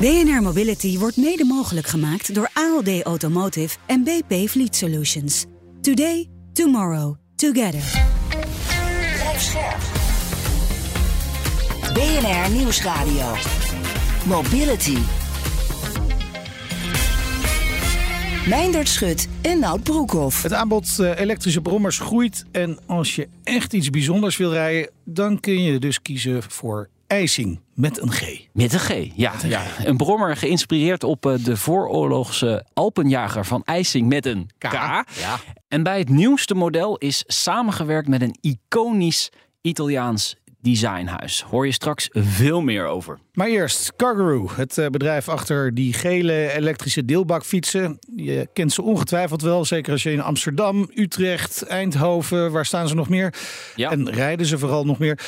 BNR Mobility wordt mede mogelijk gemaakt door ALD Automotive en BP Fleet Solutions. Today, tomorrow, together. BNR Nieuwsradio. Mobility. Meindert Schut en Nout Broekhoff. Het aanbod uh, elektrische brommers groeit. En als je echt iets bijzonders wil rijden, dan kun je dus kiezen voor IJsing met een G. Met een G, ja. Een, ja. een brommer geïnspireerd op uh, de vooroorlogse Alpenjager van IJsing met een K. K. Ja. En bij het nieuwste model is samengewerkt met een iconisch Italiaans designhuis. Hoor je straks veel meer over. Maar eerst Cargaroo, het uh, bedrijf achter die gele elektrische deelbakfietsen. Je kent ze ongetwijfeld wel, zeker als je in Amsterdam, Utrecht, Eindhoven, waar staan ze nog meer? Ja. En rijden ze vooral nog meer?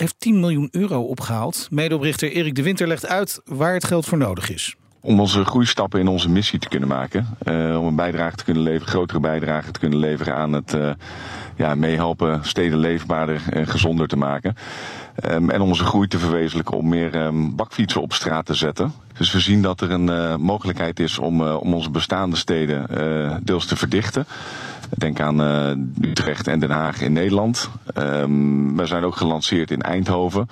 Heeft 10 miljoen euro opgehaald. Medeoprichter Erik de Winter legt uit waar het geld voor nodig is om onze groeistappen in onze missie te kunnen maken. Uh, om een bijdrage te kunnen leveren, grotere bijdrage te kunnen leveren aan het uh, ja, meehelpen steden leefbaarder en gezonder te maken. Um, en om onze groei te verwezenlijken om meer um, bakfietsen op straat te zetten. Dus we zien dat er een uh, mogelijkheid is om, om onze bestaande steden deels te verdichten. Denk aan Utrecht en Den Haag in Nederland. Um, we zijn ook gelanceerd in Eindhoven.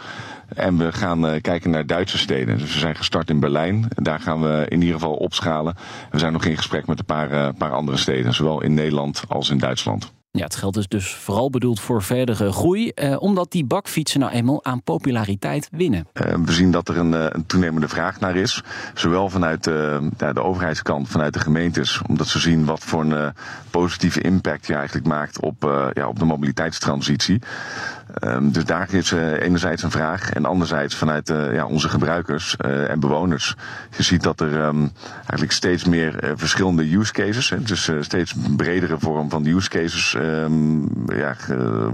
En we gaan uh, kijken naar Duitse steden. Dus we zijn gestart in Berlijn. Daar gaan we in ieder geval opschalen. We zijn nog in gesprek met een paar, uh, paar andere steden, zowel in Nederland als in Duitsland. Ja, het geld is dus vooral bedoeld voor verdere groei, eh, omdat die bakfietsen nou eenmaal aan populariteit winnen. Uh, we zien dat er een, een, toenemende vraag naar is, zowel vanuit uh, ja, de overheidskant, vanuit de gemeentes, omdat ze zien wat voor een positieve impact je eigenlijk maakt op, ja, op de mobiliteitstransitie. Um, dus daar is uh, enerzijds een vraag en anderzijds vanuit uh, ja, onze gebruikers uh, en bewoners. Je ziet dat er um, eigenlijk steeds meer verschillende use cases, hè, dus steeds bredere vorm van use cases um, ja,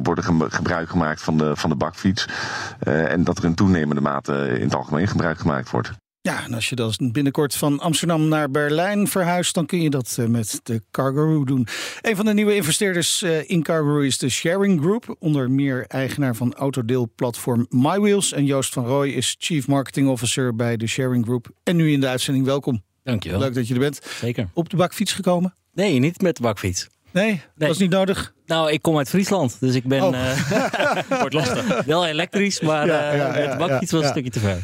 worden ge gebruik gemaakt van de, van de bakfiets. en dat er in toenemende mate in het algemeen gebruik gemaakt wordt. Ja, en als je dan binnenkort van Amsterdam naar Berlijn verhuist, dan kun je dat met de Cargaroo doen. Een van de nieuwe investeerders in Cargaroo is de Sharing Group, onder meer eigenaar van autodeelplatform MyWheels. En Joost van Rooij is Chief Marketing Officer bij de Sharing Group. En nu in de uitzending, welkom. Dankjewel. Leuk dat je er bent. Zeker. Op de bakfiets gekomen? Nee, niet met de bakfiets. Nee, nee, dat was niet nodig. Nou, ik kom uit Friesland, dus ik ben. Oh. Uh, wordt lastig. Wel elektrisch, maar ja, ja, uh, met de bakfiets was een stukje te ver.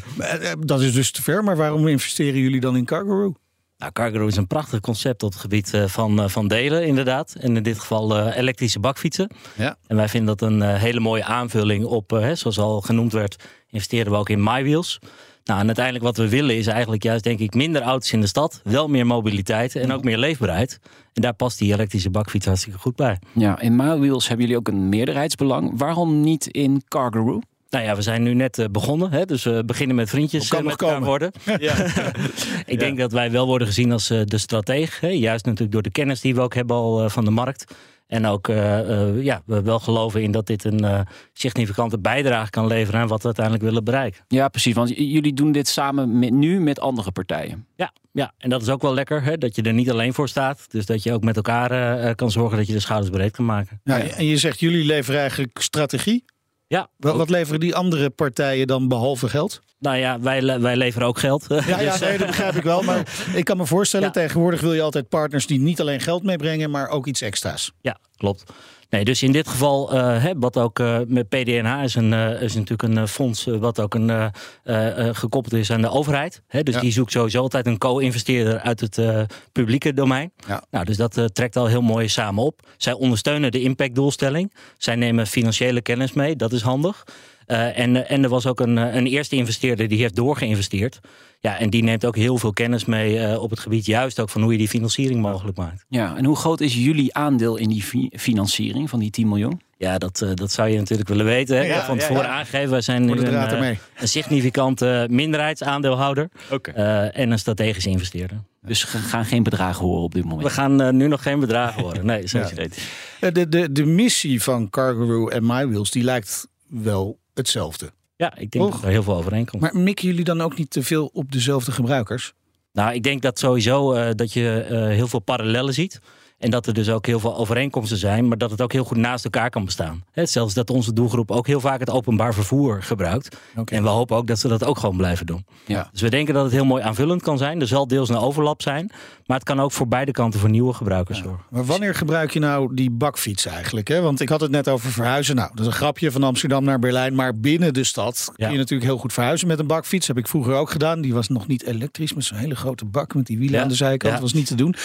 Dat is dus te ver, maar waarom investeren jullie dan in Cargaroo? Nou, Cargaroo is een prachtig concept op het gebied van, van delen, inderdaad. En in dit geval elektrische bakfietsen. Ja. En wij vinden dat een hele mooie aanvulling op, hè, zoals al genoemd werd, investeren we ook in MyWheels. Nou, en uiteindelijk wat we willen is eigenlijk juist, denk ik, minder auto's in de stad. Wel meer mobiliteit en ook meer leefbaarheid. En daar past die elektrische bakfiets hartstikke goed bij. Ja, in MyWheels hebben jullie ook een meerderheidsbelang. Waarom niet in Cargaroo? Nou ja, we zijn nu net uh, begonnen. Hè? Dus we beginnen met vriendjes kan uh, met nog elkaar worden. Ja. ik denk dat wij wel worden gezien als de strateeg. Hè? Juist natuurlijk door de kennis die we ook hebben al van de markt. En ook uh, ja, we wel geloven in dat dit een uh, significante bijdrage kan leveren aan wat we uiteindelijk willen bereiken. Ja, precies. Want jullie doen dit samen met, nu met andere partijen. Ja, ja, en dat is ook wel lekker, hè, dat je er niet alleen voor staat. Dus dat je ook met elkaar uh, kan zorgen dat je de schouders breed kan maken. Ja, en je zegt jullie leveren eigenlijk strategie. Ja. Wat, wat leveren die andere partijen dan behalve geld? Nou ja, wij, wij leveren ook geld. Ja, ja nee, dat begrijp ik wel. Maar ik kan me voorstellen, Ja. tegenwoordig wil je altijd partners die niet alleen geld meebrengen, maar ook iets extra's. Ja, klopt. Nee, dus in dit geval, eh, hè, wat ook eh, met PDNH is, een, eh, is natuurlijk een fonds wat ook een, gekoppeld is aan de overheid. Hè, dus Ja. die zoekt sowieso altijd een co-investeerder uit het publieke domein. Ja. Nou, dus dat trekt al heel mooi samen op. Zij ondersteunen de impactdoelstelling. Zij nemen financiële kennis mee, dat is handig. Uh, en, en er was ook een, een eerste investeerder die heeft doorgeïnvesteerd. Ja, en die neemt ook heel veel kennis mee uh, op het gebied, juist ook van hoe je die financiering mogelijk maakt. Ja, en hoe groot is jullie aandeel in die fi financiering van die 10 miljoen? Ja, dat, uh, dat zou je natuurlijk willen weten. Hè? Ja, van tevoren ja, ja. aangegeven. Wij zijn nu een, uh, een significante minderheidsaandeelhouder. Okay. Uh, en een strategische investeerder. Dus we gaan geen bedragen horen op dit moment. We gaan nu nog geen bedragen horen. Nee, zoals je weet. De, de, de missie van Cargaroo en MyWheels die lijkt wel hetzelfde. Ja, ik denk Och. dat er heel veel overeenkomt. Maar mikken jullie dan ook niet te veel op dezelfde gebruikers? Nou, ik denk dat sowieso uh, dat je uh, heel veel parallellen ziet. En dat er dus ook heel veel overeenkomsten zijn, maar dat het ook heel goed naast elkaar kan bestaan. He, zelfs dat onze doelgroep ook heel vaak het openbaar vervoer gebruikt. Okay. En we hopen ook dat ze dat ook gewoon blijven doen. Ja. Dus we denken dat het heel mooi aanvullend kan zijn. Er zal deels een overlap zijn, maar het kan ook voor beide kanten voor nieuwe gebruikers ja. zorgen. Maar wanneer gebruik je nou die bakfiets eigenlijk? Hè? Want ik had het net over verhuizen. Nou, dat is een grapje van Amsterdam naar Berlijn, maar binnen de stad kun je natuurlijk heel goed verhuizen met een bakfiets. Dat heb ik vroeger ook gedaan. Die was nog niet elektrisch, met zo'n hele grote bak met die wielen aan de zijkant. Dat was niet te doen.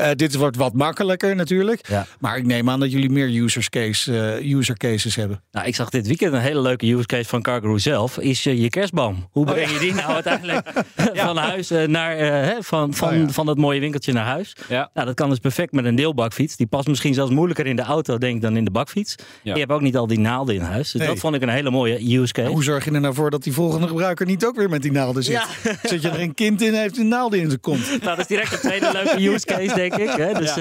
Uh, dit wordt wat makkelijker natuurlijk. Ja. Maar ik neem aan dat jullie meer users case, uh, user cases hebben. Nou, ik zag dit weekend een hele leuke use case van Cargo zelf. Is uh, je kerstboom. Hoe breng je die nou uiteindelijk van huis uh, naar uh, van, van, oh, van dat mooie winkeltje naar huis? Ja. Nou, dat kan dus perfect met een deelbakfiets. Die past misschien zelfs moeilijker in de auto, denk ik, dan in de bakfiets. Je hebt ook niet al die naalden in huis. Dus nee. dat vond ik een hele mooie use case. hoe zorg je er nou voor dat die volgende gebruiker niet ook weer met die naalden zit? Zet je er een kind in, heeft een naalden in zijn kont. Nou, dat is direct een tweede leuke use case, denk ik. Hè? Dus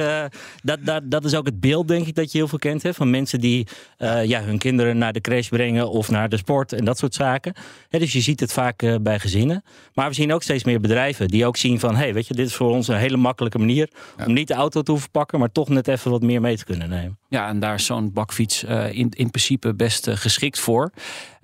dat, dat, dat is ook het beeld, denk ik, dat je heel veel kent. Hè? Van mensen die uh, ja, hun kinderen naar de crash brengen of naar de sport en dat soort zaken. Hè, dus je ziet het vaak uh, bij gezinnen. Maar we zien ook steeds meer bedrijven die ook zien van... hé, hey, weet je, dit is voor ons een hele makkelijke manier... Ja. om niet de auto te hoeven pakken, maar toch net even wat meer mee te kunnen nemen. Ja, en daar is zo'n bakfiets uh, in, in principe best geschikt voor.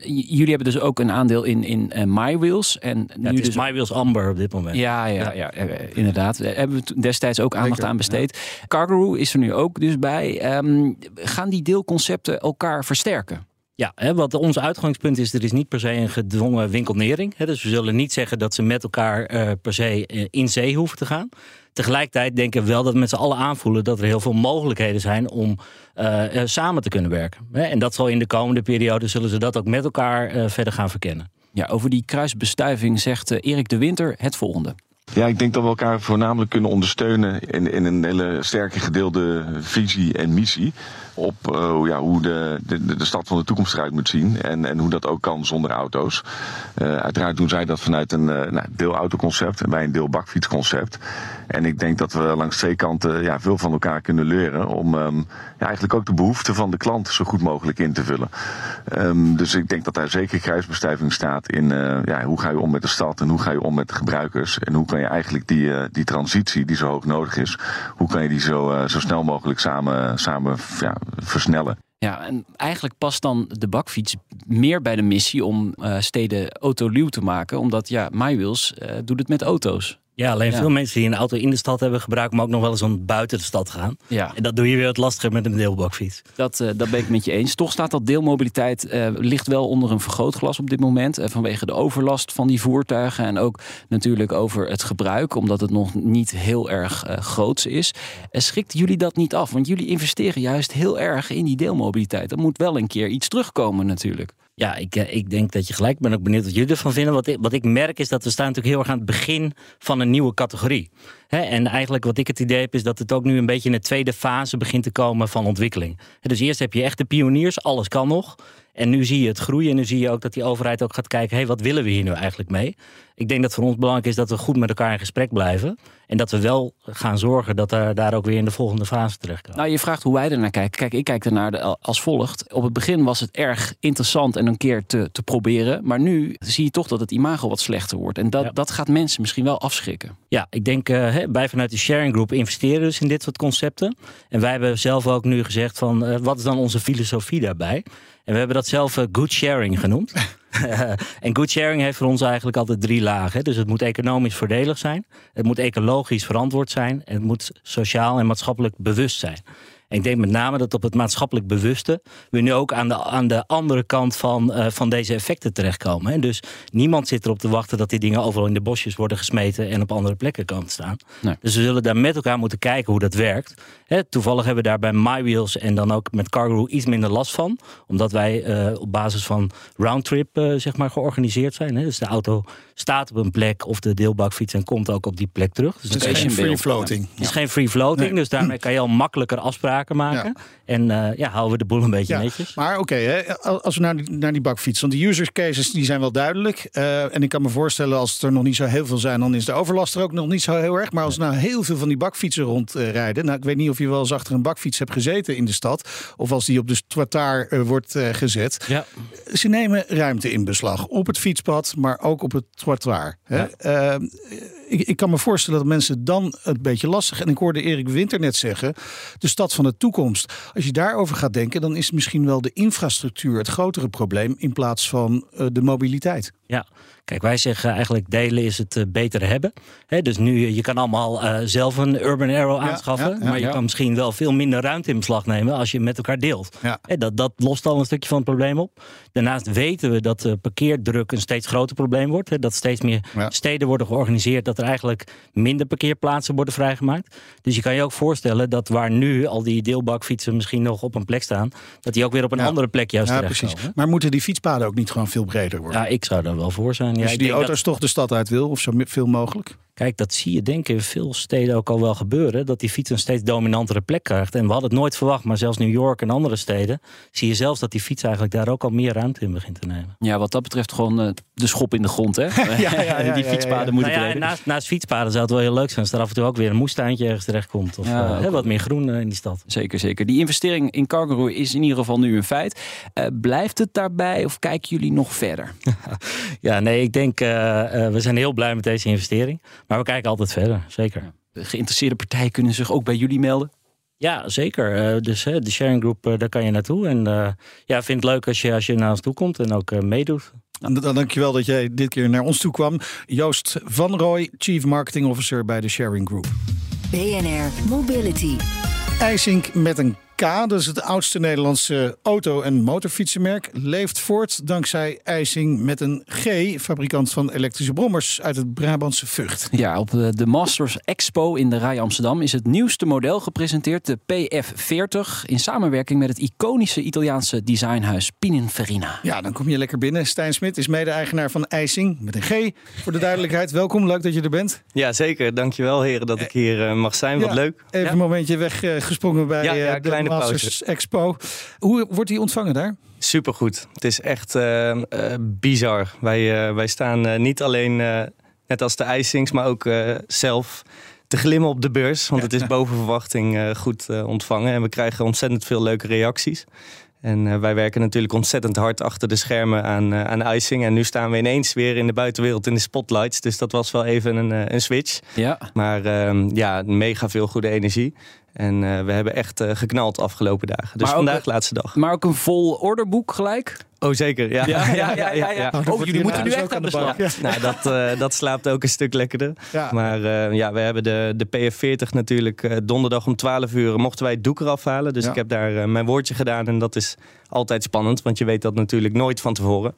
Jullie hebben dus ook een aandeel in, in MyWheels. En ja, nu het is dus... MyWheels Amber op dit moment. Ja, ja, ja. ja inderdaad. Daar hebben we destijds ook aandacht aan besteed. Ja. Cargaroo is er nu ook dus bij. Um, gaan die deelconcepten elkaar versterken? Ja, hè, wat ons uitgangspunt is, er is niet per se een gedwongen winkelnering. Hè, dus we zullen niet zeggen dat ze met elkaar uh, per se in zee hoeven te gaan. Tegelijkertijd denken we wel dat we met z'n allen aanvoelen dat er heel veel mogelijkheden zijn om uh, samen te kunnen werken. En dat zal in de komende periode zullen ze dat ook met elkaar verder gaan verkennen. Ja, over die kruisbestuiving zegt Erik de Winter het volgende. Ja, ik denk dat we elkaar voornamelijk kunnen ondersteunen in, in een hele sterke gedeelde visie en missie op uh, ja, hoe de, de, de stad van de toekomst eruit moet zien. En, en hoe dat ook kan zonder auto's. Uh, uiteraard doen zij dat vanuit een uh, nou, deelautoconcept en wij een deelbakfietsconcept. En ik denk dat we langs twee kanten ja, veel van elkaar kunnen leren om um, ja, eigenlijk ook de behoeften van de klant zo goed mogelijk in te vullen. Um, dus ik denk dat daar zeker kruisbestuiving staat in ja, hoe ga je om met de stad en hoe ga je om met de gebruikers. En hoe kan je eigenlijk die, die transitie die zo hoog nodig is, hoe kan je die zo, zo snel mogelijk samen, samen ja, versnellen. Ja, en eigenlijk past dan de bakfiets meer bij de missie om uh, steden autoluw te maken. Omdat ja, MyWheels uh, doet het met auto's. Ja, alleen veel mensen die een auto in de stad hebben gebruikt, maar ook nog wel eens om buiten de stad gaan. Ja. En dat doe je weer wat lastiger met een deelbakfiets. Dat, uh, dat ben ik met je eens. Toch staat dat deelmobiliteit uh, ligt wel onder een vergrootglas op dit moment. Uh, vanwege de overlast van die voertuigen en ook natuurlijk over het gebruik, omdat het nog niet heel erg groots is. schikt jullie dat niet af? Want jullie investeren juist heel erg in die deelmobiliteit. Er moet wel een keer iets terugkomen natuurlijk. Ja, ik, ik denk dat je gelijk bent. ook benieuwd wat jullie ervan vinden. Wat ik, wat ik merk is dat we staan natuurlijk heel erg aan het begin van een nieuwe categorie. En eigenlijk wat ik het idee heb is dat het ook nu een beetje in de tweede fase begint te komen van ontwikkeling. Dus eerst heb je echt de pioniers, alles kan nog. En nu zie je het groeien en nu zie je ook dat die overheid ook gaat kijken, hé, hey, wat willen we hier nu eigenlijk mee? Ik denk dat voor ons belangrijk is dat we goed met elkaar in gesprek blijven. En dat we wel gaan zorgen dat er daar ook weer in de volgende fase terechtkomen. Nou, je vraagt hoe wij er naar kijken. Kijk, ik kijk ernaar als volgt. Op het begin was het erg interessant en een keer te, te proberen. Maar nu zie je toch dat het imago wat slechter wordt. En dat, ja. dat gaat mensen misschien wel afschrikken. Ja, ik denk, uh, wij vanuit de Sharing Group investeren dus in dit soort concepten. En wij hebben zelf ook nu gezegd van, uh, wat is dan onze filosofie daarbij? En we hebben dat zelf uh, good sharing genoemd. en good sharing heeft voor ons eigenlijk altijd drie lagen. Dus het moet economisch voordelig zijn, het moet ecologisch verantwoord zijn en het moet sociaal en maatschappelijk bewust zijn. En ik denk met name dat op het maatschappelijk bewuste we nu ook aan de, aan de andere kant van, uh, van deze effecten terechtkomen. Hè. Dus niemand zit erop te wachten dat die dingen overal in de bosjes worden gesmeten en op andere plekken komen te staan. Nee. Dus we zullen daar met elkaar moeten kijken hoe dat werkt. Hè, toevallig hebben we daar bij MyWheels en dan ook met Cargo iets minder last van. Omdat wij uh, op basis van roundtrip uh, zeg maar georganiseerd zijn. Hè. Dus de auto staat op een plek of de deelbakfiets en komt ook op die plek terug. Dus het is geen free floating. Het is geen free floating, dus daarmee kan je al makkelijker afspraken maken. En uh, ja, houden we de boel een beetje netjes. Maar oké, als we naar die, naar die bakfiets. Want de user cases die zijn wel duidelijk. Uh, en ik kan me voorstellen, als het er nog niet zo heel veel zijn, dan is de overlast er ook nog niet zo heel erg. Maar als nou heel veel van die bakfietsen rondrijden. nou, ik weet niet of je wel eens achter een bakfiets hebt gezeten in de stad. Of als die op de trottoir uh, wordt gezet. Ja. Ze nemen ruimte in beslag. Op het fietspad, maar ook op het trottoir. Hè? Ja. Ik, ik kan me voorstellen dat mensen dan een beetje lastig. En ik hoorde Erik Winter net zeggen: de stad van de toekomst. Als je daarover gaat denken, dan is misschien wel de infrastructuur het grotere probleem in plaats van uh, de mobiliteit. Ja, kijk, wij zeggen eigenlijk delen is het uh, beter hebben. He, dus nu, je kan allemaal uh, zelf een Urban Arrow aanschaffen. Ja, ja, ja, maar je kan misschien wel veel minder ruimte in beslag nemen als je met elkaar deelt. Dat, dat lost al een stukje van het probleem op. Daarnaast weten we dat de parkeerdruk een steeds groter probleem wordt. Dat steeds meer steden worden georganiseerd. Dat er eigenlijk minder parkeerplaatsen worden vrijgemaakt. Dus je kan je ook voorstellen dat waar nu al die deelbakfietsen misschien nog op een plek staan. Dat die ook weer op een andere plek juist ja, precies. Maar moeten die fietspaden ook niet gewoon veel breder worden? Ja, ik zou daar wel voor zijn. Als ja, je die auto's dat... toch de stad uit wil, of zo veel mogelijk? Kijk, dat zie je denk ik in veel steden ook al wel gebeuren. Dat die fiets een steeds dominantere plek krijgt. En we hadden het nooit verwacht, maar zelfs New York en andere steden... zie je zelfs dat die fiets eigenlijk daar ook al meer ruimte in begint te nemen. Ja, wat dat betreft gewoon uh, de schop in de grond, hè? ja, ja, ja, die fietspaden moeten nou ja, naast, naast, fietspaden zou het wel heel leuk zijn... als er af en toe ook weer een moestuintje ergens terechtkomt. Of uh, wat meer groen uh, in die stad. Zeker, zeker. Die investering in Cargo is in ieder geval nu een feit. blijft het daarbij of kijken jullie nog verder? ja, nee, ik denk... we zijn heel blij met deze investering. Maar we kijken altijd verder, zeker. Geïnteresseerde partijen kunnen zich ook bij jullie melden? Ja, zeker. Uh, dus uh, de sharing group, uh, daar kan je naartoe. En ja, vind het leuk als je, als je naar ons toe komt en ook meedoet. Dan dankjewel dat jij dit keer naar ons toe kwam. Joost Van Rooij, Chief Marketing Officer bij de Sharing Group. BNR Mobility. IJsink met een K, dat is het oudste Nederlandse auto- en motorfietsenmerk, leeft voort dankzij IJsing met een G, fabrikant van elektrische brommers uit het Brabantse Vught. Ja, op de Masters Expo in de Rij Amsterdam is het nieuwste model gepresenteerd, de PF40, in samenwerking met het iconische Italiaanse designhuis Pininfarina. Ja, dan kom je lekker binnen. Stijn Smit is mede-eigenaar van IJsing met een G. Voor de duidelijkheid, welkom, leuk dat je er bent. Ja, zeker. Dankjewel heren dat ik hier mag zijn. Wat ja, leuk. Even ja. een momentje weggesprongen bij ja, ja, de kleine Masters. Expo. Hoe wordt die ontvangen daar? Supergoed. Het is echt uh, uh, bizar. Wij, uh, wij staan niet alleen, net als de IJsings, maar ook zelf te glimmen op de beurs. Want het is boven verwachting goed ontvangen. En we krijgen ontzettend veel leuke reacties. En wij werken natuurlijk ontzettend hard achter de schermen aan, aan icing. En nu staan we ineens weer in de buitenwereld in de spotlights. Dus dat was wel even een, een switch. Ja. Maar uh, ja, mega veel goede energie. En we hebben echt geknald de afgelopen dagen. Dus maar vandaag ook, laatste dag. Maar ook een vol orderboek gelijk? Oh, zeker. Ja, ja, ja. ja, ja, ja. Oh, jullie moeten nu echt aan de slag. Ja. Nou, dat, uh, dat slaapt ook een stuk lekkerder. Ja. Maar uh, ja, we hebben de, de PF40 natuurlijk uh, donderdag om 12 uur mochten wij het doek eraf halen. Dus ja. ik heb daar mijn woordje gedaan. En dat is altijd spannend, want je weet dat natuurlijk nooit van tevoren.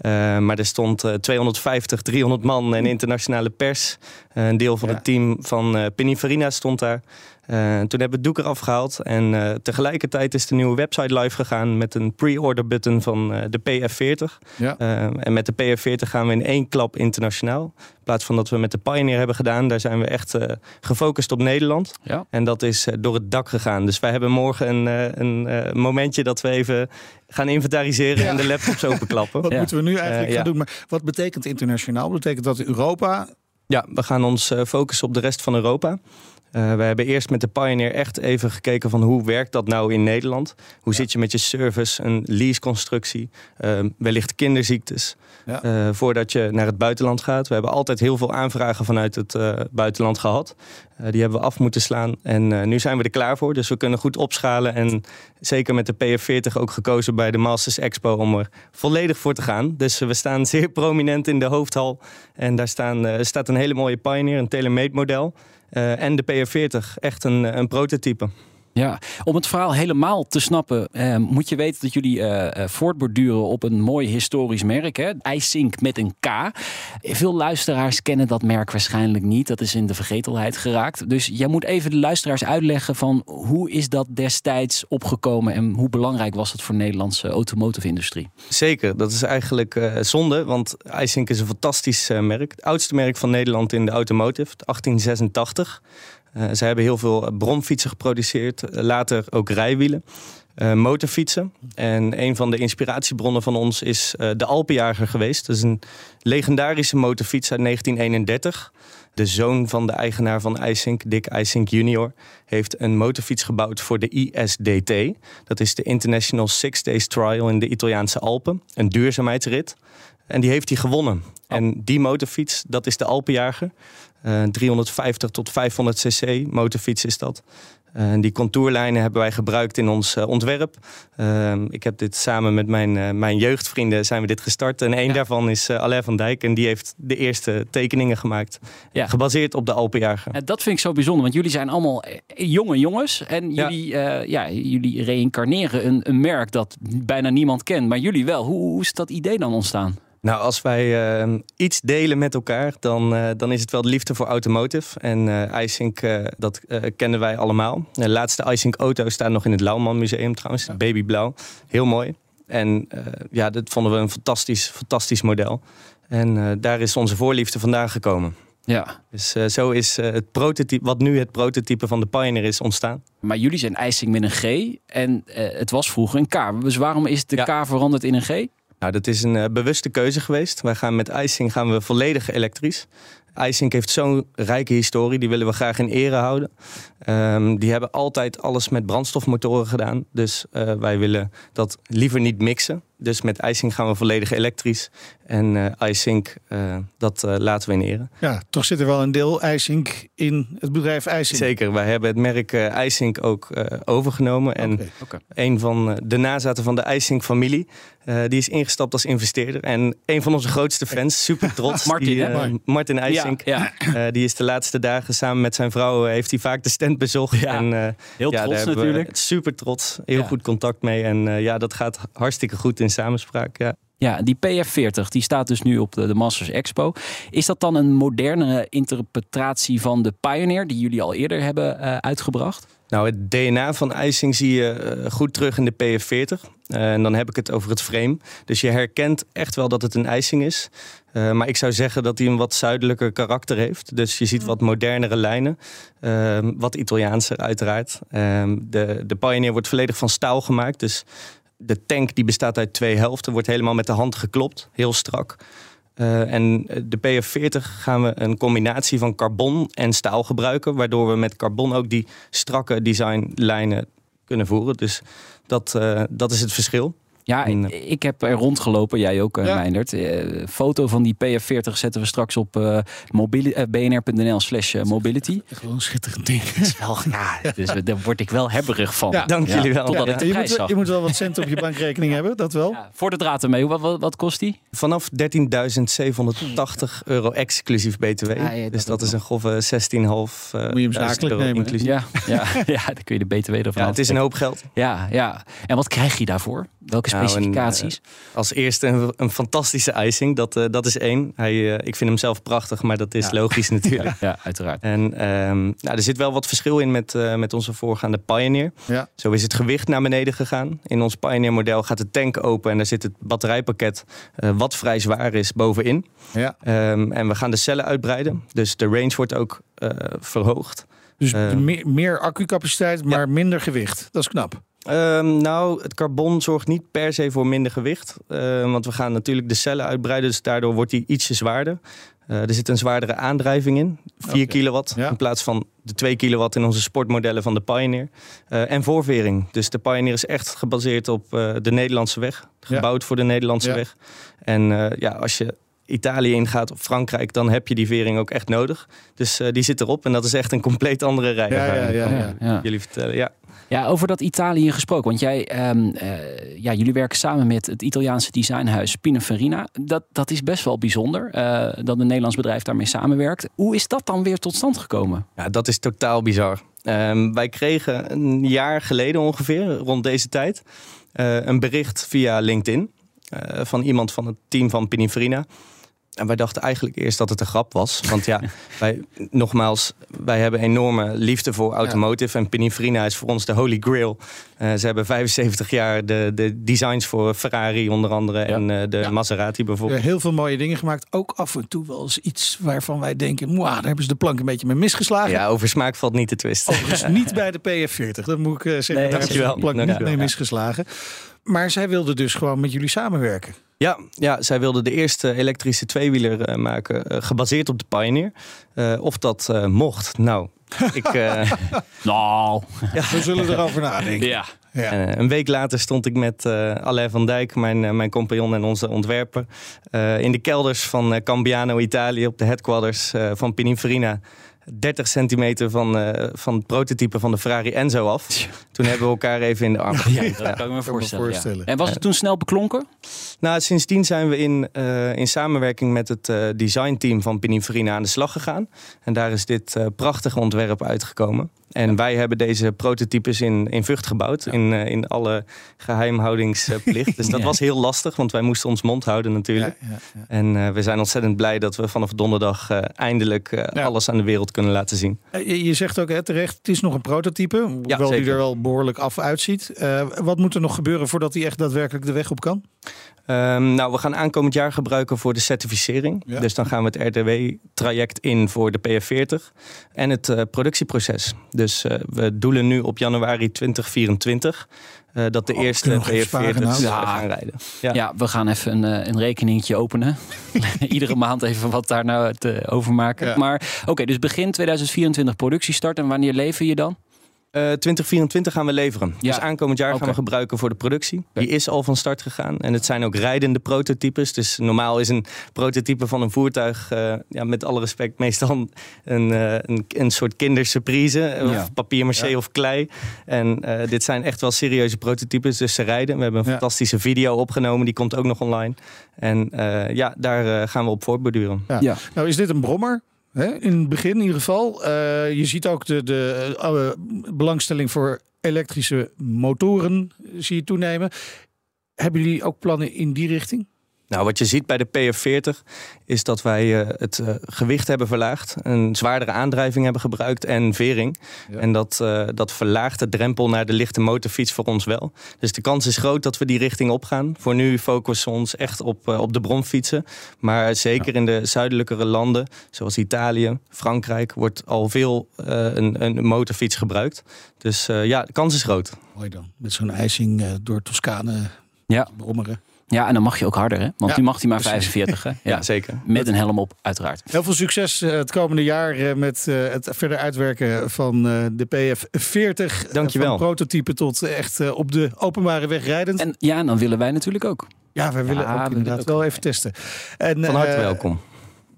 Uh, maar er stond uh, 250, 300 man en internationale pers. Uh, een deel van ja. het team van uh, Pininfarina stond daar. Toen hebben we het doek eraf gehaald. En tegelijkertijd is de nieuwe website live gegaan met een pre-order button van de PF40. Ja. en met de PF40 gaan we in één klap internationaal. In plaats van dat we met de Pioneer hebben gedaan, daar zijn we echt gefocust op Nederland. Ja. En dat is door het dak gegaan. Dus wij hebben morgen een, een momentje dat we even gaan inventariseren ja. en de laptops openklappen. Wat ja. moeten we nu eigenlijk uh, gaan ja. doen? Maar wat betekent internationaal? Betekent dat Europa? Ja, we gaan ons focussen op de rest van Europa. Uh, we hebben eerst met de Pioneer echt even gekeken van hoe werkt dat nou in Nederland? Hoe zit je met je service, een leaseconstructie, uh, wellicht kinderziektes, ja. uh, voordat je naar het buitenland gaat. We hebben altijd heel veel aanvragen vanuit het uh, buitenland gehad. die hebben we af moeten slaan en nu zijn we er klaar voor. Dus we kunnen goed opschalen en zeker met de PF40 ook gekozen bij de Masters Expo om er volledig voor te gaan. Dus we staan zeer prominent in de hoofdhal en daar staan, staat een hele mooie Pioneer, een tailor-made model. Uh, en de PR40, echt een, een prototype. Ja, om het verhaal helemaal te snappen, eh, moet je weten dat jullie eh, eh, voortborduren op een mooi historisch merk. Hè? Met een K. Veel luisteraars kennen dat merk waarschijnlijk niet. Dat is in de vergetelheid geraakt. Dus jij moet even de luisteraars uitleggen van hoe is dat destijds opgekomen en hoe belangrijk was het voor de Nederlandse automotive industrie? Zeker, dat is eigenlijk uh, zonde, want IJsink is een fantastisch uh, merk. Het oudste merk van Nederland in de automotive, 1886. Uh, ze hebben heel veel bromfietsen geproduceerd, later ook rijwielen. Motorfietsen. En een van de inspiratiebronnen van ons is de Alpenjager geweest. Dat is een legendarische motorfiets uit 1931. De zoon van de eigenaar van IJsink, Dick IJsink junior, heeft een motorfiets gebouwd voor de ISDT. Dat is de International Six Days Trial in de Italiaanse Alpen. Een duurzaamheidsrit. En die heeft hij gewonnen. Oh. En die motorfiets, dat is de Alpenjager. Uh, 350 tot 500 cc motorfiets is dat. Uh, die contourlijnen hebben wij gebruikt in ons uh, ontwerp. Uh, ik heb dit samen met mijn, mijn jeugdvrienden zijn we dit gestart. En één ja. daarvan is Alain van Dijk. En die heeft de eerste tekeningen gemaakt. Ja. Gebaseerd op de Alpenjager. dat vind ik zo bijzonder. Want jullie zijn allemaal jonge jongens. En jullie, ja. ja jullie reïncarneren een, een merk dat bijna niemand kent. Maar jullie wel. Hoe, hoe is dat idee dan ontstaan? Nou, als wij uh, iets delen met elkaar, dan, uh, dan is het wel de liefde voor automotive. En uh, dat kennen wij allemaal. De laatste iSync auto staat nog in het Lauwman Museum trouwens. Ja. Babyblauw. Heel mooi. En ja, dat vonden we een fantastisch, fantastisch model. En daar is onze voorliefde vandaan gekomen. Ja. Dus zo is het prototype, wat nu het prototype van de Pioneer is ontstaan. Maar jullie zijn ISync met een G en het was vroeger een K. Dus waarom is de ja. K veranderd in een G? Nou, dat is een uh, bewuste keuze geweest. Wij gaan met IJsing gaan we volledig elektrisch. IJsink heeft zo'n rijke historie, die willen we graag in ere houden. Um, die hebben altijd alles met brandstofmotoren gedaan. Dus uh, wij willen dat liever niet mixen. Dus met IJsink gaan we volledig elektrisch. En uh, iSync, uh, dat uh, laten we in ere. Ja, toch zit er wel een deel iSync in het bedrijf iSync. Zeker, wij hebben het merk uh, iSync ook overgenomen. En okay, okay. een van de nazaten van de iSync-familie, die is ingestapt als investeerder. En een van onze grootste fans, super trots, Martin, die, Martin ISync, ja, ja. die is de laatste dagen samen met zijn vrouw, heeft hij vaak de stand bezocht. Ja, en, heel trots natuurlijk. Super trots, heel goed contact mee. En ja, dat gaat hartstikke goed in samenspraak. Ja. Ja, die PF40 die staat dus nu op de, de Masters Expo. Is dat dan een moderne interpretatie van de Pioneer die jullie al eerder hebben uh, uitgebracht? Nou, het DNA van ijsing zie je uh, goed terug in de PF40. Uh, en dan heb ik het over het frame. Dus je herkent echt wel dat het een ijsing is. Uh, maar ik zou zeggen dat hij een wat zuidelijker karakter heeft. Dus je ziet wat modernere lijnen. wat Italiaanser uiteraard. de, de Pioneer wordt volledig van staal gemaakt. Dus de tank die bestaat uit twee helften, wordt helemaal met de hand geklopt, heel strak. Uh, en de PF40 gaan we een combinatie van carbon en staal gebruiken, waardoor we met carbon ook die strakke designlijnen kunnen voeren. Dus dat, uh, dat is het verschil. Ja, en, ik heb er rondgelopen, jij ook, ja. Meindert. Uh, foto van die PF40 zetten we straks op uh, uh, bnr.nl slash mobility. Gewoon een schitterend ding. wel, ja, dus daar word ik wel hebberig van. Ja, dank jullie wel. Totdat ik de je, prijs moet, zag. je moet wel wat cent op je bankrekening hebben, dat wel. voor de draad ermee, wat, wat, wat kost die? Vanaf 13.780 euro exclusief btw. dat dus dat is een grove 16,5 Moet je hem zakelijk nemen. inclusief. Ja, ja, ja, dan kun je de btw ervan Ja, het is een hoop geld. Ja, ja. En wat krijg je daarvoor? Welke Nou, een, specificaties? eh, als eerste een, een fantastische icing, dat, eh, dat is één. Hij, eh, ik vind hem zelf prachtig, maar dat is Ja. logisch natuurlijk. ja, uiteraard. En ehm, nou, er zit wel wat verschil in met, eh, met onze voorgaande Pioneer. Ja. Zo is het gewicht naar beneden gegaan. In ons Pioneer model gaat de tank open en daar zit het batterijpakket, eh, wat vrij zwaar is, bovenin. Ja. Ehm, en we gaan de cellen uitbreiden. Dus de range wordt ook eh, verhoogd. Dus Eh. meer, meer accucapaciteit, maar minder gewicht. Dat is knap. Ehm, nou, het carbon zorgt niet per se voor minder gewicht. Ehm, want we gaan natuurlijk de cellen uitbreiden, dus daardoor wordt die ietsje zwaarder. Eh, er zit een zwaardere aandrijving in, 4 Oké. kilowatt, Ja. in plaats van de 2 kilowatt in onze sportmodellen van de Pioneer. Eh, en voorvering, dus de Pioneer is echt gebaseerd op eh, de Nederlandse weg, gebouwd voor de Nederlandse Ja. weg. En ja, als je Italië ingaat of Frankrijk, dan heb je die vering ook echt nodig. Dus die zit erop en dat is echt een compleet andere rij. Ja. ja. Ja. Jullie vertellen, ja. Ja, over dat Italië gesproken. Want jij, eh, ja, jullie werken samen met het Italiaanse designhuis Pininfarina. Dat, dat is best wel bijzonder eh, dat een Nederlands bedrijf daarmee samenwerkt. Hoe is dat dan weer tot stand gekomen? Ja, dat is totaal bizar. Ehm, wij kregen een jaar geleden ongeveer, rond deze tijd, eh, een bericht via LinkedIn van iemand van het team van Pininfarina. En wij dachten eigenlijk eerst dat het een grap was. Want ja, wij, nogmaals, wij hebben enorme liefde voor automotive. En Pininfarina is voor ons de holy grail. Eh, ze hebben 75 jaar de, de designs voor Ferrari onder andere. En uh, de Maserati bijvoorbeeld. Heel veel mooie dingen gemaakt. Ook af en toe wel eens iets waarvan wij denken... Mwah, daar hebben ze de plank een beetje mee misgeslagen. Ja, over smaak valt niet te twisten. Overigens niet bij de PF40. Dat moet ik uh, zeggen. Nee, daar hebben ze de plank niet mee misgeslagen. Maar zij wilden dus gewoon met jullie samenwerken. Ja, ja, zij wilden de eerste elektrische tweewieler uh, maken, uh, gebaseerd op de Pioneer. Uh, of dat mocht, nou, ik... nou, ja. we zullen erover nadenken. Ja. Ja. een week later stond ik met Alain van Dijk, mijn, mijn compagnon en onze ontwerper, in de kelders van Cambiano, Italië, op de headquarters van Pininfarina. 30 centimeter van, uh, van het prototype van de Ferrari Enzo af. Toen hebben we elkaar even in de arm ja, ja, dat kan ik me voorstellen. voorstellen. Ja. En was het toen snel beklonken? Nou, sindsdien zijn we in, uh, in samenwerking met het uh, designteam van Pininfarina aan de slag gegaan. En daar is dit prachtige ontwerp uitgekomen. En wij hebben deze prototypes in, in Vught gebouwd, ja. in, uh, in alle geheimhoudingsplicht. Dus dat ja. was heel lastig, want wij moesten ons mond houden natuurlijk. Ja, en uh, we zijn ontzettend blij dat we vanaf donderdag uh, eindelijk alles aan de wereld kunnen laten zien. Je, je zegt ook hè, terecht, het is nog een prototype, hoewel die er wel behoorlijk af uitziet. wat moet er nog gebeuren voordat hij echt daadwerkelijk de weg op kan? Um, nou, we gaan aankomend jaar gebruiken voor de certificering. Ja. Dus dan gaan we het RDW-traject in voor de PF40 en het uh, productieproces. Dus uh, we doelen nu op januari 2024 uh, dat de oh, eerste PF40 ja. gaan rijden. Ja. ja. we gaan even een, een rekeningetje openen. Iedere maand even wat daar nou te overmaken. Ja. Maar oké, okay, dus begin 2024 productiestart. En wanneer lever je dan? Uh, 2024 gaan we leveren. Ja. Dus aankomend jaar okay. gaan we gebruiken voor de productie. Okay. Die is al van start gegaan. En het zijn ook rijdende prototypes. Dus normaal is een prototype van een voertuig, uh, ja, met alle respect, meestal een, uh, een, een soort kindersurprise. Ja. Of papier-maché ja. of klei. En uh, dit zijn echt wel serieuze prototypes. Dus ze rijden. We hebben een fantastische video opgenomen. Die komt ook nog online. En ja, daar gaan we op voortborduren. Ja. Nou, is dit een brommer? In het begin in ieder geval. Uh, je ziet ook de, de uh, belangstelling voor elektrische motoren zie je toenemen. Hebben jullie ook plannen in die richting? Nou, wat je ziet bij de PF40 is dat wij uh, het uh, gewicht hebben verlaagd, een zwaardere aandrijving hebben gebruikt en vering. Ja. En dat, uh, dat verlaagt de drempel naar de lichte motorfiets voor ons wel. Dus de kans is groot dat we die richting opgaan. Voor nu focussen we ons echt op, op de bromfietsen. Maar zeker ja. in de zuidelijkere landen, zoals Italië, Frankrijk, wordt al veel een, een motorfiets gebruikt. Dus ja, de kans is groot. Mooi dan, met zo'n ijzing door Toscane ja. brommeren. Ja, en dan mag je ook harder, hè? Want ja, nu mag hij maar 45. Hè? Ja, ja, zeker. Met een helm op, uiteraard. Heel veel succes uh, het komende jaar uh, met uh, het verder uitwerken van de PF40. Dankjewel. Van prototype tot echt op de openbare weg rijdend. En ja, dan willen wij natuurlijk ook. Ja, wij willen ook inderdaad ook. wel even testen. En, van harte welkom.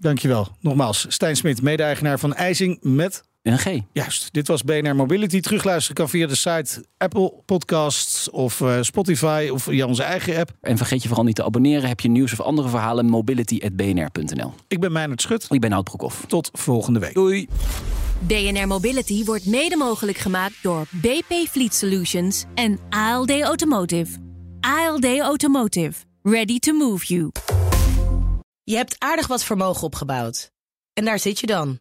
Dankjewel. Nogmaals, Stijn Smit, mede-eigenaar van IJzing met G. Juist, dit was BNR Mobility. Terugluisteren kan via de site Apple Podcasts of uh, Spotify of via onze eigen app. En vergeet je vooral niet te abonneren. Heb je nieuws of andere verhalen? Mobility.bnr.nl Ik ben Meijnerd Schut. Ik ben Hout Broekhoff. Tot volgende week. Doei. BNR Mobility wordt mede mogelijk gemaakt door BP Fleet Solutions en ALD Automotive. ALD Automotive. Ready to move you. Je hebt aardig wat vermogen opgebouwd. En daar zit je dan